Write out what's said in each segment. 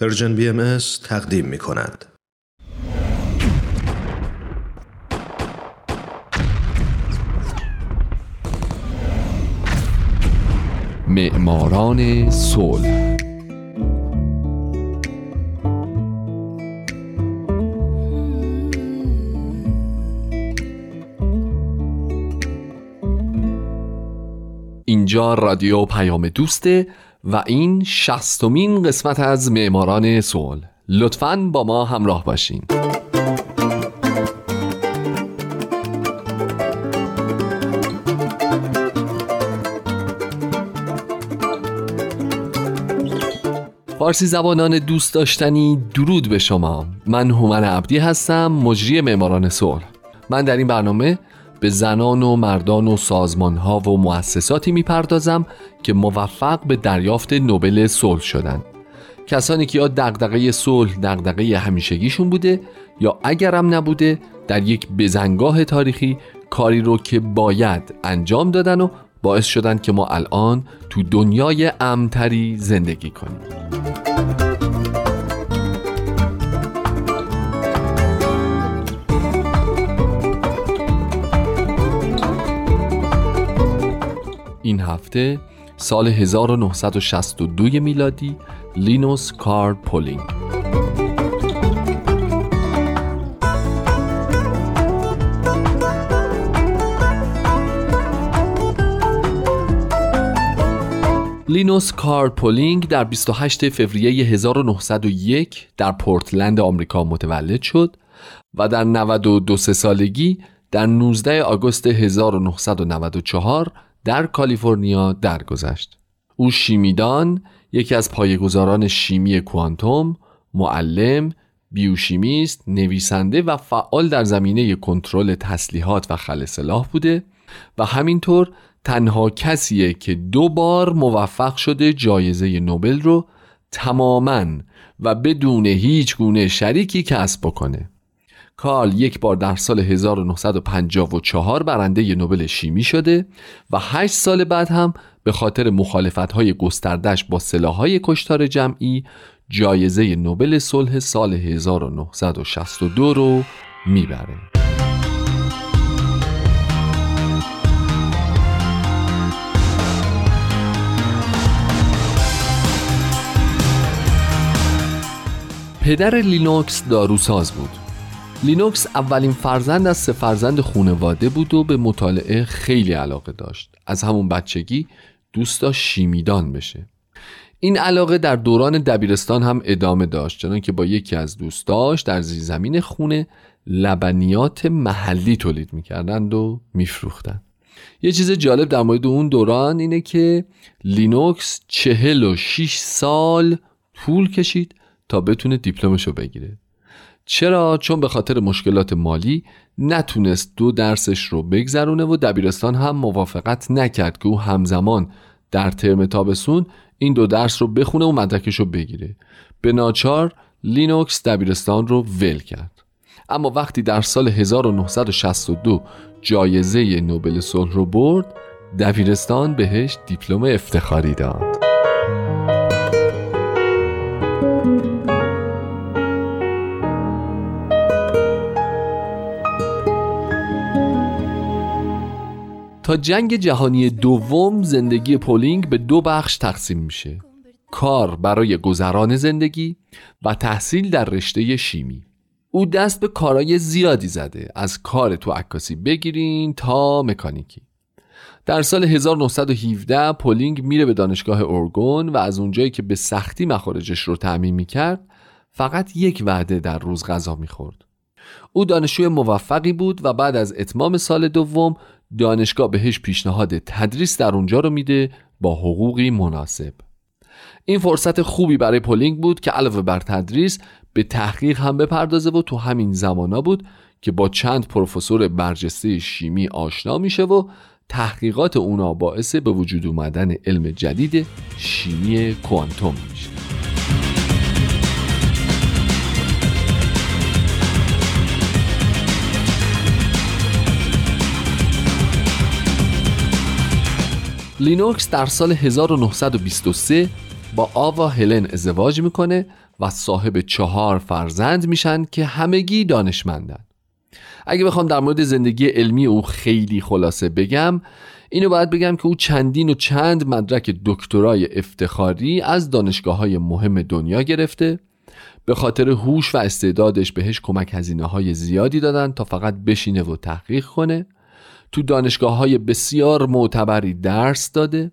پرژن بی ام تقدیم می کند. معماران صلح اینجا رادیو پیام دوسته و این شستمین قسمت از معماران صلح. لطفاً با ما همراه باشین. فارسی زبانان دوست داشتنی درود به شما. من هومن عبدی هستم مجری معماران صلح. من در این برنامه به زنان و مردان و سازمان ها و مؤسساتی می‌پردازم که موفق به دریافت نوبل صلح شدند کسانی که یا دغدغه صلح دغدغه همیشگیشون بوده یا اگرم نبوده در یک بزنگاه تاریخی کاری رو که باید انجام دادن و باعث شدن که ما الان تو دنیای امتری زندگی کنیم. این هفته سال 1962 میلادی لینوس کارل پاولینگ. لینوس کارل پاولینگ در 28 فوریه 1901 در پورتلند آمریکا متولد شد و در 92 سالگی در 19 آگوست 1994 در کالیفرنیا درگذشت. او شیمیدان، یکی از پایه‌گذاران شیمی کوانتوم، معلم، بیوشیمیست، نویسنده و فعال در زمینه کنترل تسلیحات و خل سلاح بوده و همینطور تنها کسیه که دو بار موفق شده جایزه نوبل رو تماما و بدون هیچ گونه شریکی کسب بکنه. کارل یک بار در سال 1954 برنده نوبل شیمی شده و 8 سال بعد هم به خاطر مخالفت های گستردش با های کشتار جمعی جایزه نوبل صلح سال 1962 رو می‌بره. پدر لینوکس داروساز بود. لینوکس اولین فرزند از سه فرزند خونواده بود و به مطالعه خیلی علاقه داشت. از همون بچگی دوست داشت شیمیدان بشه. این علاقه در دوران دبیرستان هم ادامه داشت چنان که با یکی از دوستاش در زیرزمین خونه لبنیات محلی تولید می‌کردند و میفروختند. یه چیز جالب در مورد اون دوران اینه که لینوکس چهل و شیش سال طول کشید تا بتونه دیپلمش رو بگیره. چرا؟ چون به خاطر مشکلات مالی نتونست دو درسش رو بگذرونه و دبیرستان هم موافقت نکرد که او همزمان در ترم تابستون این دو درس رو بخونه و مدرکش رو بگیره. به ناچار لینوکس دبیرستان رو ول کرد. اما وقتی در سال 1962 جایزه نوبل صلح رو برد دبیرستان بهش دیپلم افتخاری داد. تا جنگ جهانی دوم زندگی پولینگ به دو بخش تقسیم میشه. کار برای گذران زندگی و تحصیل در رشته شیمی. او دست به کارهای زیادی زده از کار تو عکاسی بگیرین تا مکانیکی. در سال 1917 پولینگ میره به دانشگاه اورگون و از اونجایی که به سختی مخارجش رو تعمین می‌کرد فقط یک وعده در روز غذا می‌خورد. او دانشجوی موفقی بود و بعد از اتمام سال دوم دانشگاه بهش پیشنهاد تدریس در اونجا رو میده با حقوقی مناسب. این فرصت خوبی برای پولینگ بود که علاوه بر تدریس به تحقیق هم بپردازه و تو همین زمانا بود که با چند پروفسور برجسته شیمی آشنا میشه و تحقیقات اونا باعث به وجود اومدن علم جدید شیمی کوانتوم میشه. لینوکس در سال 1923 با آوا هلن ازدواج می‌کنه و صاحب چهار فرزند میشن که همگی دانشمندن. اگه بخوام در مورد زندگی علمی او خیلی خلاصه بگم اینو باید بگم که او چندین و چند مدرک دکترای افتخاری از دانشگاه های مهم دنیا گرفته. به خاطر هوش و استعدادش بهش کمک هزینه های زیادی دادن تا فقط بشینه و تحقیق کنه. تو دانشگاه های بسیار معتبری درس داده.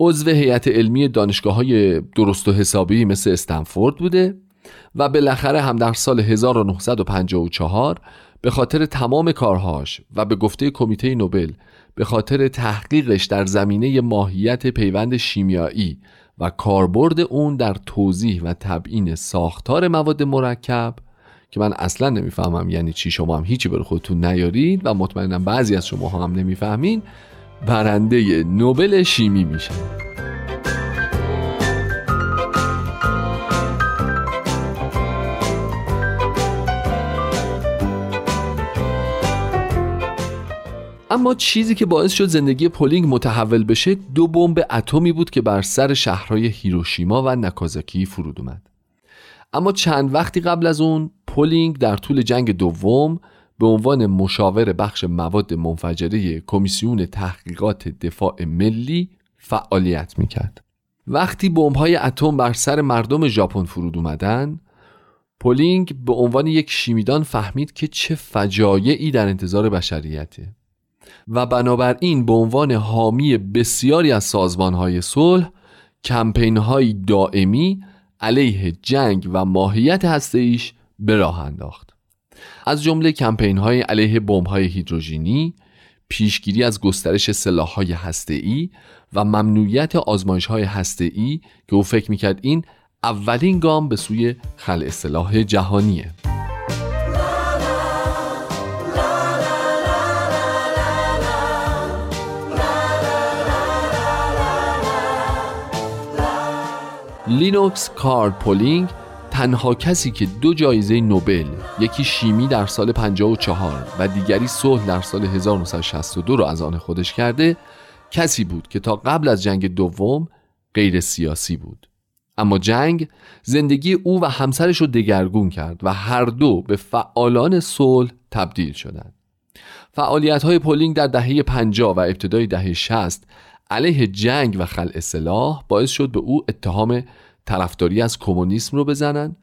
عضو هیئت علمی دانشگاه های درست و حسابی مثل استنفورد بوده و بالاخره هم در سال 1954 به خاطر تمام کارهاش و به گفته کمیته نوبل به خاطر تحقیقش در زمینه ماهیت پیوند شیمیایی و کاربرد اون در توضیح و تبیین ساختار مواد مرکب که من اصلا نمی‌فهمم یعنی چی. شما هم هیچی بر خودتون نیارید و مطمئنم بعضی از شما هم نمی‌فهمین. برنده نوبل شیمی میشه. اما چیزی که باعث شد زندگی پولینگ متحول بشه دو بمب اتمی بود که بر سر شهرهای هیروشیما و ناکازاکی فرود اومد. اما چند وقتی قبل از اون پولینگ در طول جنگ دوم به عنوان مشاور بخش مواد منفجره کمیسیون تحقیقات دفاع ملی فعالیت می‌کرد. وقتی بمب‌های اتم بر سر مردم ژاپن فرود اومدن پولینگ به عنوان یک شیمیدان فهمید که چه فجایعی در انتظار بشریته و بنابراین به عنوان حامی بسیاری از سازمانهای صلح کمپین‌های دائمی علیه جنگ و ماهیت هسته‌ایش به راه انداخت. از جمله کمپین های علیه بمب های هیدروژنی پیشگیری از گسترش سلاح های هسته‌ای و ممنوعیت آزمایش های هسته‌ای که او فکر می‌کرد این اولین گام به سوی خلع سلاح جهانیه. لینوکس کارل پولینگ تنها کسی که دو جایزه نوبل یکی شیمی در سال 54 و دیگری صلح در سال 1962 را از آن خودش کرده کسی بود که تا قبل از جنگ دوم غیر سیاسی بود. اما جنگ زندگی او و همسرش رو دگرگون کرد و هر دو به فعالان صلح تبدیل شدند. فعالیت های پولینگ در دهه 50 و ابتدای دهه 60 علیه جنگ و خلع سلاح باعث شد به او اتهام طرفداری از کمونیسم رو بزنن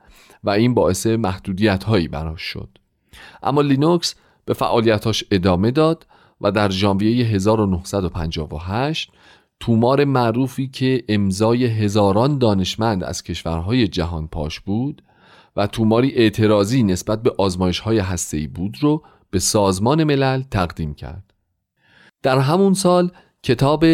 و این باعث محدودیت هایی براش شد اما لینوکس به فعالیتاش ادامه داد و در ژانویه 1958 تومار معروفی که امضای هزاران دانشمند از کشورهای جهان پاش بود و توماری اعتراضی نسبت به آزمایش های هسته‌ای بود رو به سازمان ملل تقدیم کرد. در همون سال کتاب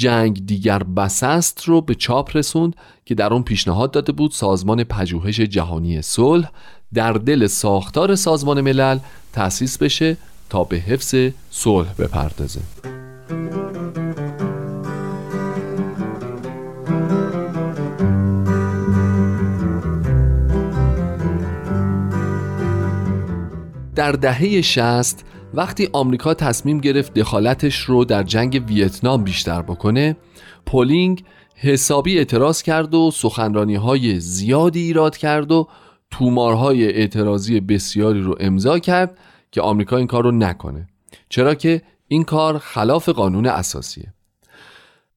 جنگ دیگر بسست رو به چاپ رسوند که در اون پیشنهاد داده بود سازمان پژوهش جهانی صلح در دل ساختار سازمان ملل تأسیس بشه تا به حفظ صلح بپردازه. در دهه شست وقتی آمریکا تصمیم گرفت دخالتش رو در جنگ ویتنام بیشتر بکنه پولینگ حسابی اعتراض کرد و سخنرانی های زیادی ایراد کرد و تومارهای اعتراضی بسیاری رو امضا کرد که آمریکا این کار رو نکنه. چرا که این کار خلاف قانون اساسیه.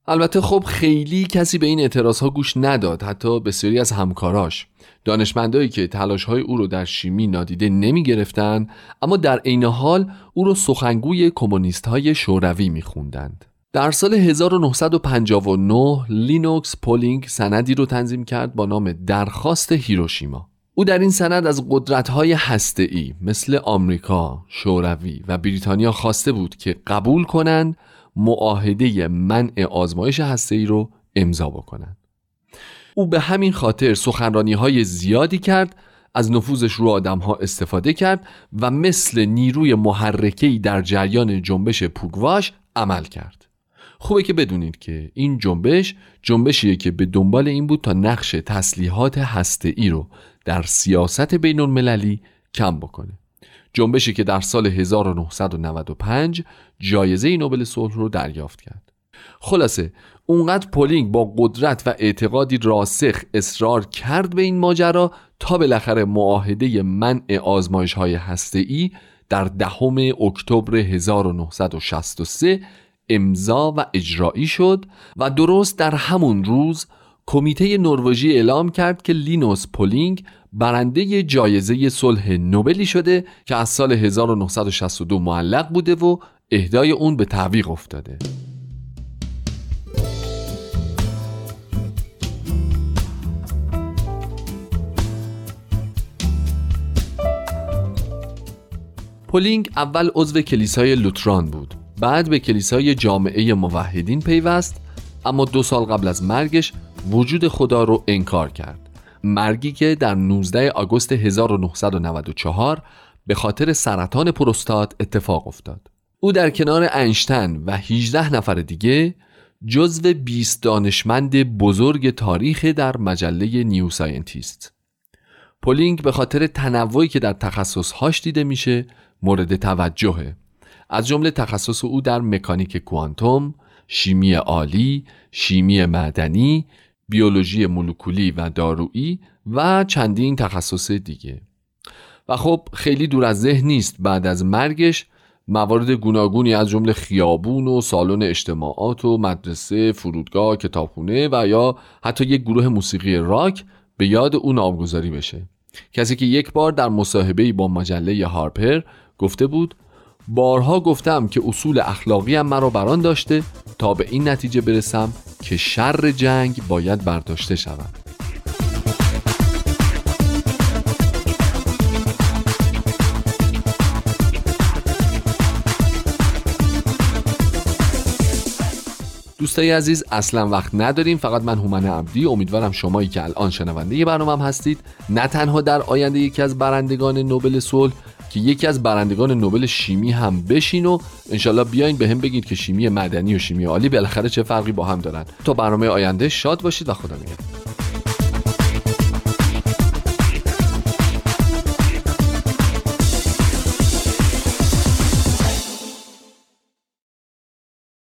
البته خب خیلی کسی به این اعتراض ها گوش نداد حتی بسیاری از همکاراش دانشمندایی که تلاش های او رو در شیمی نادیده نمی گرفتن اما در عین حال او رو سخنگوی کمونیست های شوروی می خوندند. در سال 1959 لینوکس پولینگ سندی رو تنظیم کرد با نام درخواست هیروشیما او در این سند از قدرت‌های هسته‌ای مثل آمریکا، شوروی و بریتانیا خواسته بود که قبول کنند معاهده منع آزمایش هسته‌ای رو امضا بکنند. او به همین خاطر سخنرانی های زیادی کرد از نفوذش رو آدم ها استفاده کرد و مثل نیروی محرکه‌ای در جریان جنبش پوگواش عمل کرد خوبه که بدونید که این جنبش جنبشیه که به دنبال این بود تا نقش تسلیحات هسته ای رو در سیاست بین المللی کم بکنه جنبشی که در سال 1995 جایزه نوبل صلح رو دریافت کرد. خلاصه اونقدر پولینگ با قدرت و اعتقادی راسخ اصرار کرد به این ماجرا تا بالاخره معاهده منع آزمایش های ای در دهم اکتبر 1963 امضا و اجرایی شد و درست در همون روز کمیته نروژی اعلام کرد که لینوس پولینگ برنده جایزه صلح نوبلی شده که از سال 1962 معلق بوده و اهدای اون به تعویق افتاده. پولینگ اول عضو کلیسای لوتران بود. بعد به کلیسای جامعه موحدین پیوست اما دو سال قبل از مرگش وجود خدا رو انکار کرد. مرگی که در 19 آگوست 1994 به خاطر سرطان پروستات اتفاق افتاد. او در کنار انشتین و 18 نفر دیگه جزو 20 دانشمند بزرگ تاریخ در مجله New Scientist. پولینگ به خاطر تنوعی که در تخصصهاش دیده میشه مورد توجهه. از جمله تخصص او در مکانیک کوانتوم، شیمی آلی، شیمی معدنی، بیولوژی مولکولی و دارویی و چندین تخصص دیگه. و خب خیلی دور از ذهن نیست بعد از مرگش موارد گوناگونی از جمله خیابون و سالن اجتماعات و مدرسه، فرودگاه، کتابخونه و یا حتی یک گروه موسیقی راک به یاد او نامگذاری بشه. کسی که یک بار در مصاحبه با مجله هارپر گفته بود بارها گفتم که اصول اخلاقی هم مرا بران داشته تا به این نتیجه برسم که شر جنگ باید برداشته شود. دوستای عزیز اصلا وقت نداریم فقط من هومن عبدی. امیدوارم شمایی که الان شنونده برنامه هستید. نه تنها در آینده یکی از برندگان نوبل صلح که یکی از برندگان نوبل شیمی هم بشین و انشالله بیاین به هم بگید که شیمی مدنی و شیمی عالی بالاخره چه فرقی با هم دارن. تا برنامه آینده شاد باشید و خدا نگهدار.